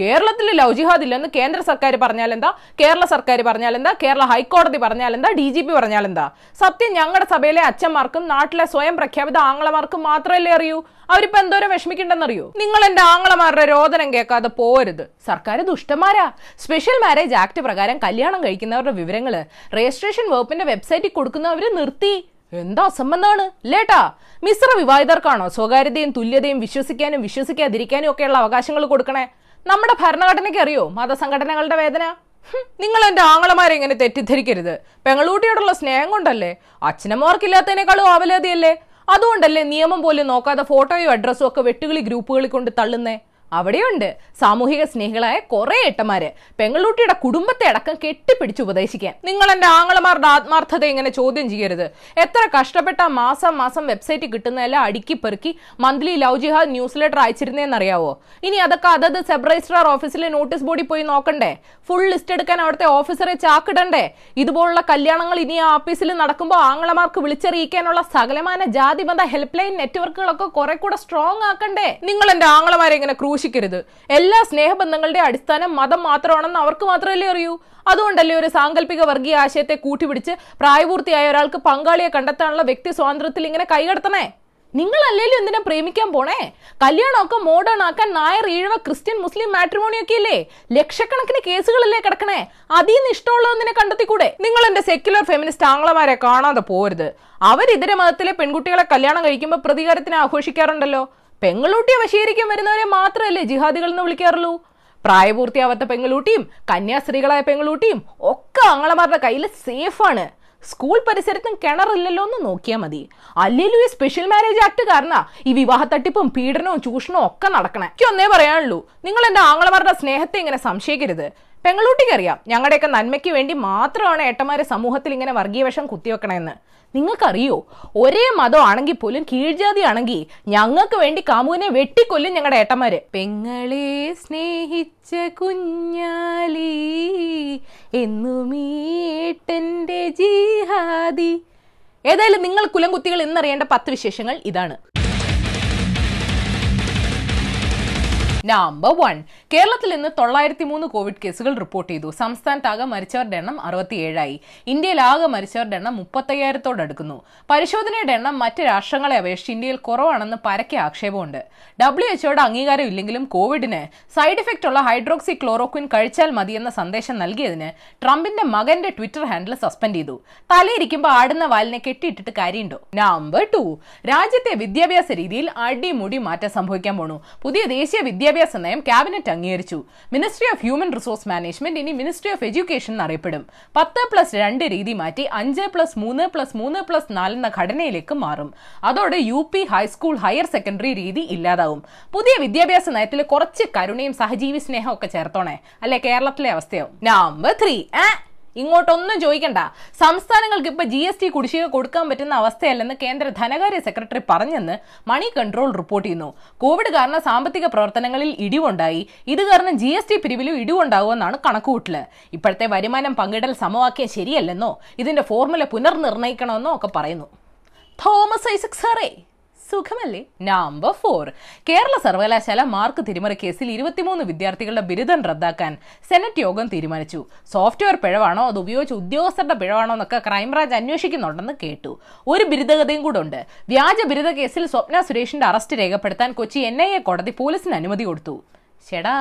കേരളത്തിൽ ലവ് ജിഹാദ് ഇല്ലെന്ന് കേന്ദ്ര സർക്കാർ പറഞ്ഞാൽ എന്താ കേരള സർക്കാർ പറഞ്ഞാൽ എന്താ കേരള ഹൈക്കോടതി പറഞ്ഞാൽ എന്താ ഡി ജി പി പറഞ്ഞാൽ എന്താ സത്യം ഞങ്ങളുടെ സഭയിലെ അച്ഛന്മാർക്കും നാട്ടിലെ സ്വയം പ്രഖ്യാപിത ആങ്ങളമാർക്കും മാത്രമല്ലേ അറിയൂ? അവരിപ്പോ എന്തോരം വിഷമിക്കണ്ടെന്നറിയോ? നിങ്ങൾ എന്റെ ആങ്ങളമാരുടെ രോദനം കേൾക്കാതെ പോരുത് സർക്കാർ ദുഷ്ടന്മാരാ. സ്പെഷ്യൽ മാരേജ് ആക്ട് പ്രകാരം കല്യാണം കഴിക്കുന്നവരുടെ വിവരങ്ങൾ രജിസ്ട്രേഷൻ വകുപ്പിന്റെ വെബ്സൈറ്റിൽ കൊടുക്കുന്നവര് നിർത്തി. എന്താ അസംബന്ധമാണ് ലേട്ടാ മിശ്ര വിവാഹിതർക്കാണോ സ്വകാര്യതയും തുല്യതയും വിശ്വസിക്കാനും വിശ്വസിക്കാതിരിക്കാനും ഒക്കെയുള്ള അവകാശങ്ങൾ കൊടുക്കണേ? നമ്മുടെ ഭരണഘടനയ്ക്ക് അറിയോ? മതസംഘടനകളുടെ വേദന? നിങ്ങൾ എന്റെ ആങ്ങളമാരെ ഇങ്ങനെ തെറ്റിദ്ധരിക്കരുത്. പെങ്ങളൂട്ടിയോടുള്ള സ്നേഹം കൊണ്ടല്ലേ? അച്ഛനമ്മമാർക്കില്ലാത്തതിനേക്കാളും ആവലാതിയല്ലേ? അതുകൊണ്ടല്ലേ നിയമം പോലും നോക്കാതെ ഫോട്ടോയും അഡ്രസ്സും ഒക്കെ വെട്ടുകിളി ഗ്രൂപ്പുകളിൽ കൊണ്ട് തള്ളുന്നേ? അവിടെയുണ്ട്. സാമൂഹിക സ്നേഹികളായ കുറെ ഏട്ടന്മാര്. പെങ്ങളൂട്ടിയുടെ കുടുംബത്തെ അടക്കം കെട്ടിപ്പിടിച്ച് ഉപദേശിക്കാൻ. നിങ്ങൾ എന്റെ ആങ്ങളമാരുടെ ആത്മാർത്ഥത ഇങ്ങനെ ചോദ്യം ചെയ്യരുത്. എത്ര കഷ്ടപ്പെട്ട മാസം മാസം വെബ്സൈറ്റ് കിട്ടുന്നതെല്ലാം അടുക്കി പെറുക്കി മന്ത്ലി ലവ് ജിഹാദ് ന്യൂസ് ലെറ്റർ അയച്ചിരുന്നേന്നറിയാവോ? ഇനി അതൊക്കെ അതത് സബ് രജിസ്ട്രാർ ഓഫീസിലെ നോട്ടീസ് ബോർഡിൽ പോയി നോക്കണ്ടേ? ഫുൾ ലിസ്റ്റ് എടുക്കാൻ അവിടുത്തെ ഓഫീസറെ ചാക്കിടണ്ടേ? ഇതുപോലുള്ള കല്യാണങ്ങൾ ഇനി ആ ഓഫീസിൽ നടക്കുമ്പോൾ ആങ്ങളമാർക്ക് വിളിച്ചറിയിക്കാനുള്ള സകലമാന ജാതിബന്ധ ഹെൽപ്പ് ലൈൻ നെറ്റ്വർക്കുകളൊക്കെ കുറെ കൂടെ സ്ട്രോങ് ആക്കണ്ടേ? നിങ്ങൾ എന്റെ ആങ്ങളമാരെ ഇങ്ങനെ ക്രൂശിക്കരുത് എല്ലാ സ്നേഹബന്ധങ്ങളുടെ അടിസ്ഥാനം മതം മാത്രമാണെന്ന് അവർക്ക് മാത്രമല്ലേ അറിയൂ? അതുകൊണ്ടല്ലേ ഒരു സാങ്കല്പിക വർഗീയ ആശയത്തെ കൂട്ടിപിടിച്ച് പ്രായപൂർത്തിയായ ഒരാൾക്ക് പങ്കാളിയെ കണ്ടെത്താനുള്ള വ്യക്തി സ്വാതന്ത്ര്യത്തിൽ ഇങ്ങനെ കൈകടത്തണേ നിങ്ങൾ അല്ലേലും എന്തിനാ പ്രേമിക്കാൻ പോണേ? കല്യാണമൊക്കെ മോഡേൺ ആക്കാൻ Nair Ezhava Christian Muslim matrimony ഒക്കെ ഇല്ലേ? ലക്ഷക്കണക്കിന് കേസുകളല്ലേ കിടക്കണേ? അതിൽ നിന്ന് ഇഷ്ടമുള്ളതെന്നിനെ കണ്ടെത്തിക്കൂടെ? നിങ്ങൾ എന്റെ സെക്യുലർ ഫെമിനിസ്റ്റ് ആംഗ്ലമാരെ കാണാതെ പോരുത്. അവർ ഇതര മതത്തിലെ പെൺകുട്ടികളെ കല്യാണം കഴിക്കുമ്പോൾ പ്രതികാരത്തിന് ആഘോഷിക്കാറുണ്ടല്ലോ. പെങ്ങളൂട്ടിയെ വശീകരിക്കാൻ വരുന്നവരെ മാത്രമല്ലേ ജിഹാദികൾ എന്ന് വിളിക്കാറുള്ളൂ? പ്രായപൂർത്തിയാവാത്ത പെങ്ങളൂട്ടിയും കന്യാസ്ത്രീകളായ പെങ്ങളൂട്ടിയും ഒക്കെ ആങ്ങളമാരുടെ കയ്യിൽ സേഫാണ് സ്കൂൾ പരിസരത്തും കിണറില്ലല്ലോ എന്ന് നോക്കിയാൽ മതി. അല്ലെങ്കിലും ഈ സ്പെഷ്യൽ മാരേജ് ആക്ട് കാരണ ഈ വിവാഹ തട്ടിപ്പും പീഡനവും ചൂഷണവും ഒക്കെ നടക്കണേ. എനിക്ക് ഒന്നേ പറയാനുള്ളൂ നിങ്ങൾ എന്റെ ആങ്ങളമാരുടെ സ്നേഹത്തെ ഇങ്ങനെ സംശയിക്കരുത്. പെങ്ങളൂട്ടിക്ക് അറിയാം ഞങ്ങളുടെയൊക്കെ നന്മയ്ക്ക് വേണ്ടി മാത്രമാണ് ഏട്ടന്മാരെ സമൂഹത്തിൽ ഇങ്ങനെ വർഗീയവശം കുത്തിവെക്കണമെന്ന് നിങ്ങൾക്കറിയോ? ഒരേ മതം ആണെങ്കിൽ പോലും കീഴ്ജാതി ആണെങ്കിൽ ഞങ്ങൾക്ക് വേണ്ടി കാമുവിനെ വെട്ടിക്കൊല്ലും ഞങ്ങളുടെ ഏട്ടന്മാര്. പെങ്ങളെ സ്നേഹിച്ച കുഞ്ഞാലി എന്നുമീ ഏട്ടന്റെ ജിഹാദി. ഏതായാലും നിങ്ങൾ കുലംകുത്തികൾ എന്നറിയേണ്ട പത്ത് വിശേഷങ്ങൾ ഇതാണ്. നമ്പർ വൺ കേരളത്തിൽ ഇന്ന് തൊള്ളായിരത്തി മൂന്ന് കോവിഡ് കേസുകൾ റിപ്പോർട്ട് ചെയ്തു. സംസ്ഥാനത്താകെ മരിച്ചവരുടെ എണ്ണം അറുപത്തിയേഴായി. ഇന്ത്യയിൽ ആകെ മരിച്ചവരുടെ എണ്ണം മുപ്പത്തയ്യായിരത്തോടടുക്കുന്നു പരിശോധനയുടെ എണ്ണം മറ്റ് രാഷ്ട്രങ്ങളെ അപേക്ഷിച്ച് ഇന്ത്യയിൽ കുറവാണെന്ന് പരക്കെ ആക്ഷേപമുണ്ട്. ഡബ്ല്യു എച്ച്ഒയുടെ അംഗീകാരം ഇല്ലെങ്കിലും കോവിഡിന് സൈഡ് ഇഫക്റ്റ് ഉള്ള ഹൈഡ്രോക്സി ക്ലോറോക്വിൻ കഴിച്ചാൽ മതിയെന്ന സന്ദേശം നൽകിയതിന് ട്രംപിന്റെ മകന്റെ ട്വിറ്റർ ഹാൻഡിൽ സസ്പെൻഡ് ചെയ്തു. തലയിരിക്കുമ്പോൾ ആടുന്ന വാലിനെ കെട്ടിയിട്ടിട്ട് കാര്യമുണ്ടോ? നമ്പർ ടു രാജ്യത്തെ വിദ്യാഭ്യാസ രീതിയിൽ അടിമുടി മാറ്റം സംഭവിക്കാൻ പോണു. പുതിയ ദേശീയ വിദ്യാഭ്യാസ നയം ക്യാബിനറ്റ് അംഗീകരിച്ചു. Ministry of human resource management ഇനി മിനിസ്ട്രി ഓഫ് എഡ്യൂക്കേഷൻ എന്നറിയപ്പെടും. പത്ത് പ്ലസ് രണ്ട് രീതി മാറ്റി അഞ്ച് പ്ലസ് മൂന്ന് പ്ലസ് മൂന്ന് പ്ലസ് നാല് എന്ന ഘടനയിലേക്ക് മാറും. അതോടെ U P high school higher secondary രീതി ഇല്ലാതാവും. പുതിയ വിദ്യാഭ്യാസ നയത്തിൽ കുറച്ച് കരുണയും സഹജീവി സ്നേഹവും ഒക്കെ ചേർത്തോണേ. അല്ലെ? കേരളത്തിലെ അവസ്ഥയോ? നമ്പർ ത്രീ ഇങ്ങോട്ടൊന്നും ചോദിക്കണ്ട. സംസ്ഥാനങ്ങൾക്ക് ഇപ്പൊ ജി എസ് ടി കുടിശ്ശിക കൊടുക്കാൻ പറ്റുന്ന അവസ്ഥയല്ലെന്ന് കേന്ദ്ര ധനകാര്യ സെക്രട്ടറി പറഞ്ഞെന്ന് മണി കൺട്രോൾ റിപ്പോർട്ട് ചെയ്യുന്നു. കോവിഡ് കാരണം സാമ്പത്തിക പ്രവർത്തനങ്ങളിൽ ഇടിവുണ്ടായി. ഇത് കാരണം ജി എസ് ടി പിരിവിലും ഇടിവുണ്ടാകുമെന്നാണ് കണക്കുകൂട്ടൽ. ഇപ്പോഴത്തെ വരുമാനം പങ്കിടൽ സമവാക്യം ശരിയല്ലെന്നോ ഇതിന്റെ ഫോർമുല പുനർനിർണയിക്കണമെന്നോ ഒക്കെ പറയുന്നു. തോമസ് ഐസക് സാറേ. സുഖമല്ലേ? നമ്പർ ഫോർ കേരള സർവകലാശാല മാർക്ക് തിരിമറി കേസിൽ ഇരുപത്തിമൂന്ന് വിദ്യാർത്ഥികളുടെ ബിരുദം റദ്ദാക്കാൻ സെനറ്റ് യോഗം തീരുമാനിച്ചു. സോഫ്റ്റ്വെയർ പിഴവാണോ? അത് ഉപയോഗിച്ച ഉദ്യോഗസ്ഥരുടെ പിഴവാണോ എന്നൊക്കെ ക്രൈംബ്രാഞ്ച് അന്വേഷിക്കുന്നുണ്ടെന്ന് കേട്ടു. ഒരു ബിരുദഗതയും കൂടെ ഉണ്ട്. വ്യാജ ബിരുദ കേസിൽ സ്വപ്ന സുരേഷിന്റെ അറസ്റ്റ് രേഖപ്പെടുത്താൻ കൊച്ചി എൻ കോടതി പോലീസിന് അനുമതി കൊടുത്തു. ചേടാ.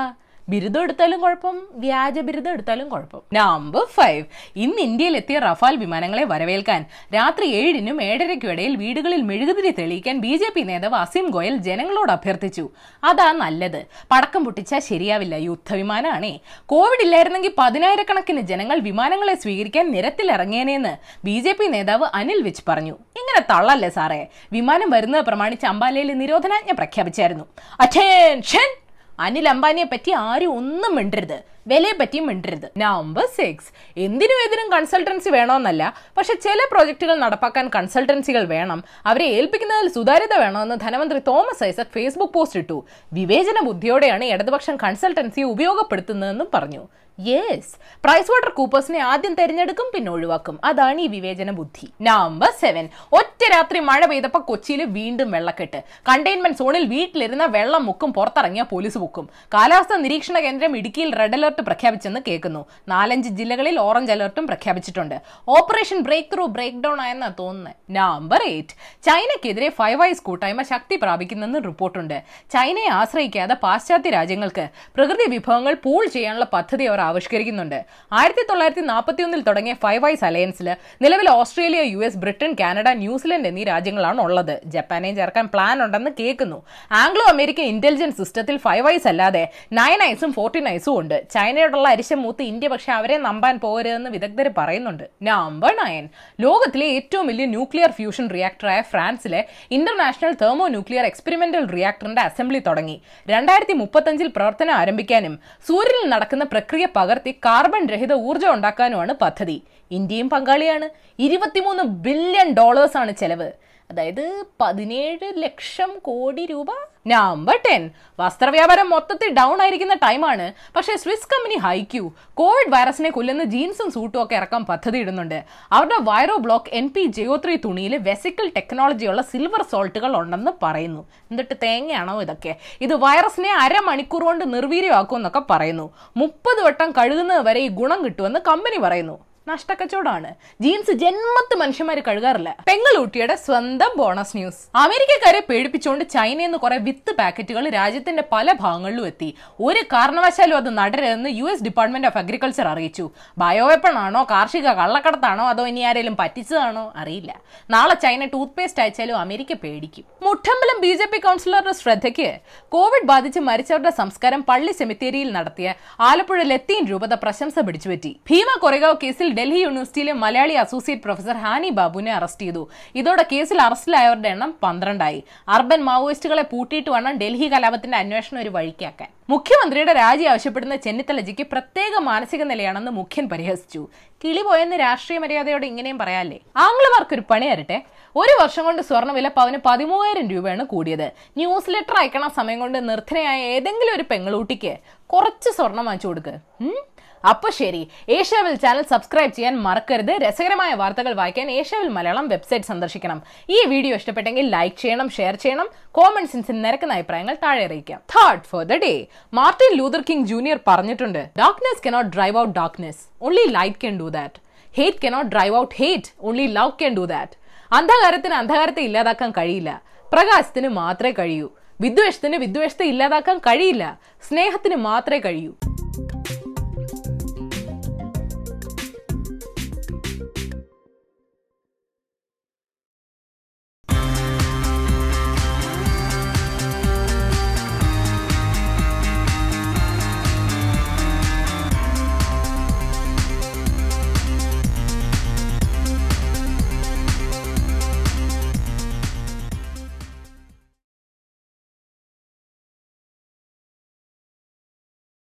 ബിരുദം എടുത്താലും കുഴപ്പം വ്യാജ ബിരുദം എടുത്താലും കുഴപ്പം. നമ്പർ ഫൈവ് ഇന്ന് ഇന്ത്യയിൽ എത്തിയ റഫാൽ വിമാനങ്ങളെ വരവേൽക്കാൻ രാത്രി ഏഴിനും ഏഴരയ്ക്കും ഇടയിൽ വീടുകളിൽ മെഴുകുതിരി തെളിയിക്കാൻ ബി ജെ പി നേതാവ് അസീം ഗോയൽ ജനങ്ങളോട് അഭ്യർത്ഥിച്ചു. അതാ നല്ലത്. പടക്കം പൊട്ടിച്ചാൽ ശരിയാവില്ല യുദ്ധവിമാനമാണേ കോവിഡ് ഇല്ലായിരുന്നെങ്കിൽ പതിനായിരക്കണക്കിന് ജനങ്ങൾ വിമാനങ്ങളെ സ്വീകരിക്കാൻ നിരത്തിലിറങ്ങിയേനെന്ന് ബി ജെ പി നേതാവ് അനിൽ വിച്ച് പറഞ്ഞു. ഇങ്ങനെ തള്ളല്ലേ സാറേ. വിമാനം വരുന്നത് പ്രമാണിച്ച് അംബാലയിൽ നിരോധനാജ്ഞ പ്രഖ്യാപിച്ചായിരുന്നു. അറ്റൻഷൻ അനിൽ അംബാനിയെ പറ്റി ആരും ഒന്നും മിണ്ടരുത്. വിലയെ പറ്റിയും മിണ്ടരുത്. നമ്പർ സിക്സ് എന്തിനും ഏതിനും കൺസൾട്ടൻസി വേണമെന്നല്ല പക്ഷെ ചില പ്രോജക്റ്റുകൾ നടപ്പാക്കാൻ കൺസൾട്ടൻസികൾ വേണം. അവരെ ഏൽപ്പിക്കുന്നതിൽ സുതാര്യത വേണമെന്ന് ധനമന്ത്രി തോമസ് ഐസക് ഫേസ്ബുക്ക് പോസ്റ്റ് ഇട്ടു. വിവേചന ബുദ്ധിയോടെയാണ് ഇടതുപക്ഷം കൺസൾട്ടൻസി ഉപയോഗപ്പെടുത്തുന്നതെന്നും പറഞ്ഞു. യെസ് പ്രൈസ് വാട്ടർ കൂപ്പേഴ്സിനെ ആദ്യം തെരഞ്ഞെടുക്കും പിന്നെ ഒഴിവാക്കും. അതാണ് ഈ വിവേചന ബുദ്ധി. നമ്പർ സെവൻ ഒറ്റ രാത്രി മഴ പെയ്തപ്പോ കൊച്ചിയിൽ വീണ്ടും വെള്ളക്കെട്ട്. കണ്ടെയ്ൻമെന്റ് സോണിൽ വീട്ടിലിരുന്ന വെള്ളം മുക്കും പുറത്തിറങ്ങിയ പോലീസ് മുക്കും. കാലാവസ്ഥാ നിരീക്ഷണ കേന്ദ്രം ഇടുക്കിയിൽ റെഡ് അലർട്ട് പ്രഖ്യാപിച്ചെന്ന് കേൾക്കുന്നു. നാലഞ്ച് ജില്ലകളിൽ ഓറഞ്ച് അലർട്ടും പ്രഖ്യാപിച്ചിട്ടുണ്ട്. Operation breakthrough breakdown ആയെന്ന തോന്നുന്നത് നമ്പർ എയ്റ്റ്. ചൈനയ്ക്കെതിരെ ഫൈവ് ഐസ് കൂട്ടായ്മ ശക്തി പ്രാപിക്കുന്നെന്ന് റിപ്പോർട്ടുണ്ട്. ചൈനയെ ആശ്രയിക്കാതെ പാശ്ചാത്യ രാജ്യങ്ങൾക്ക് പ്രകൃതി വിഭവങ്ങൾ പൂൾ ചെയ്യാനുള്ള പദ്ധതി അവർ ആവിഷ്കരിക്കുന്നുണ്ട്. ആയിരത്തി തൊള്ളായിരത്തി നാൽപ്പത്തി ഒന്നിൽ തുടങ്ങിയ ഫൈവ് ഐസ് അലയൻസിൽ നിലവിൽ Australia U S Britain Canada New Zealand എന്നീ രാജ്യങ്ങളാണ് ഉള്ളത്. ജപ്പാനെയും ചേർക്കാൻ പ്ലാൻ ഉണ്ടെന്ന് കേൾക്കുന്നു. ആംഗ്ലോ അമേരിക്കൻ ഇന്റലിജൻസ് സിസ്റ്റത്തിൽ ഫൈവ് ഐസ് അല്ലാതെ നയൻ ഐസും ഫോർട്ടീൻ ഐസും ഉണ്ട്. ചൈനയോടുള്ള അരിശം മൂത്ത് ഇന്ത്യ പക്ഷെ അവരെ നമ്പാൻ പോകരുതെന്ന് വിദഗ്ധർ പറയുന്നുണ്ട്. നമ്പർ നയൻ ലോകത്തിലെ ഏറ്റവും വലിയ ന്യൂക്ലിയർ ഫ്യൂഷൻ റിയാക്ടറായ ഫ്രാൻസിലെ ഇന്റർനാഷണൽ തെർമോ ന്യൂക്ലിയർ എക്സ്പെരിമെന്റൽ റിയാക്ടറിന്റെ അസംബ്ലി തുടങ്ങി. രണ്ടായിരത്തി മുപ്പത്തഞ്ചിൽ പ്രവർത്തനം ആരംഭിക്കാനും സൂര്യനിൽ നടക്കുന്ന പ്രക്രിയ പകർത്തി കാർബൺ രഹിത ഊർജം ഉണ്ടാക്കാനുമാണ് പദ്ധതി. ഇന്ത്യയും പങ്കാളിയാണ്. ഇരുപത്തിമൂന്ന് ബില്യൺ ഡോളേഴ്സാണ് ചെലവ്. അതായത് പതിനേഴ് ലക്ഷം കോടി രൂപ. നമ്പർ ടെൻ വസ്ത്രവ്യാപാരം മൊത്തത്തിൽ ഡൗൺ ആയിരിക്കുന്ന ടൈമാണ് പക്ഷേ സ്വിസ് കമ്പനി ഹൈക്യൂ. കോവിഡ് വൈറസിനെ കൊല്ലുന്ന ജീൻസും സൂട്ടും ഒക്കെ ഇറക്കാൻ പദ്ധതി ഇടുന്നുണ്ട്. അവരുടെ ViroBlock N P J O three തുണിയിൽ വെസിക്കൽ ടെക്നോളജിയുള്ള സിൽവർ സോൾട്ടുകൾ ഉണ്ടെന്ന് പറയുന്നു. എന്നിട്ട് തേങ്ങയാണോ ഇതൊക്കെ? ഇത് വൈറസിനെ അരമണിക്കൂർ കൊണ്ട് നിർവീര്യമാക്കും എന്നൊക്കെ പറയുന്നു. മുപ്പത് വട്ടം കഴുകുന്നത് വരെ ഈ ഗുണം കിട്ടുമെന്ന് കമ്പനി പറയുന്നു. നഷ്ടക്കച്ചവടമാണ് ജീൻസ് ജന്മത്ത് മനുഷ്യന്മാർ കഴുകാറില്ല. പെങ്ങളൂട്ടിയുടെ സ്വന്തം ബോണസ് ന്യൂസ് അമേരിക്കക്കാരെ പേടിപ്പിച്ചുകൊണ്ട് ചൈനയിൽ നിന്ന് കുറെ വിത്ത് പാക്കറ്റുകൾ രാജ്യത്തിന്റെ പല ഭാഗങ്ങളിലും എത്തി. ഒരു കാരണവശാലും അത് നടരുതെന്ന് U S department of agriculture അറിയിച്ചു. ബയോവെപ്പൺ ആണോ കാർഷിക കള്ളക്കടത്താണോ അതോ ഇനി ആരെങ്കിലും പറ്റിച്ചതാണോ അറിയില്ല. നാളെ ചൈന ടൂത്ത് പേസ്റ്റ് അയച്ചാലും അമേരിക്ക പേടിക്കും. മുട്ടമ്പലം ബി ജെ പി കൗൺസിലറുടെ ശ്രദ്ധയ്ക്ക് കോവിഡ് ബാധിച്ച് മരിച്ചവരുടെ സംസ്കാരം പള്ളി സെമിത്തേരിയിൽ നടത്തിയ ആലപ്പുഴ ലത്തീൻ രൂപത പ്രശംസ പിടിച്ചുപറ്റി. ഭീമ കൊറേഗാവ് കേസിൽ ഡൽഹി യൂണിവേഴ്സിറ്റിയിലെ മലയാളി അസോസിയേറ്റ് പ്രൊഫസർ ഹാനി ബാബുവിനെ അറസ്റ്റ് ചെയ്തു. ഇതോടെ കേസിൽ അറസ്റ്റിലായവരുടെ എണ്ണം പന്ത്രണ്ടായി. അർബൻ മാവോയിസ്റ്റുകളെ പൂട്ടിയിട്ട് വേണം ഡൽഹി കലാപത്തിന്റെ അന്വേഷണം ഒരു വഴിക്കാക്കാൻ. മുഖ്യമന്ത്രിയുടെ രാജി ആവശ്യപ്പെടുന്ന ചെന്നിത്തലജിക്ക് പ്രത്യേക മാനസിക നിലയാണെന്ന് മുഖ്യൻ പരിഹസിച്ചു. കിളി പോയെന്ന് രാഷ്ട്രീയ മര്യാദയോടെ ഇങ്ങനെയും പറയാല്ലേ? ആംഗ്ലമാർക്കൊരു പണി തരട്ടെ? ഒരു വർഷം കൊണ്ട് സ്വർണവില പവന് പതിമൂവായിരം രൂപയാണ് കൂടിയത്. ന്യൂസ് ലെറ്റർ അയക്കണ സമയം കൊണ്ട് നിർദ്ധനയായ ഏതെങ്കിലും ഒരു പെങ്ങളൂട്ടിക്ക് കുറച്ച് സ്വർണം വാങ്ങിച്ചു കൊടുക്ക്. ഉം? അപ്പൊ ശരി ഏഷ്യാവിൽ ചാനൽ സബ്സ്ക്രൈബ് ചെയ്യാൻ മറക്കരുത്. രസകരമായ വാർത്തകൾ വായിക്കാൻ ഏഷ്യാവിൽ മലയാളം വെബ്സൈറ്റ് സന്ദർശിക്കണം. ഈ വീഡിയോ ഇഷ്ടപ്പെട്ടെങ്കിൽ ലൈക്ക് ചെയ്യണം ഷെയർ ചെയ്യണം. കോമൺ സെൻസിൽ നിരക്കുന്ന അഭിപ്രായങ്ങൾ താഴെ അറിയിക്കാം. Third for the day Martin Luther King junior പറഞ്ഞിട്ടുണ്ട് darkness cannot drive out darkness only light can do that hate cannot drive out hate only love can do that അന്ധകാരത്തിന് അന്ധകാരത്തെ ഇല്ലാതാക്കാൻ കഴിയില്ല. പ്രകാശത്തിന് മാത്രമേ കഴിയൂ. വിദ്വേഷത്തിന് വിദ്വേഷത്തെ ഇല്ലാതാക്കാൻ കഴിയില്ല. സ്നേഹത്തിന് മാത്രമേ കഴിയൂ.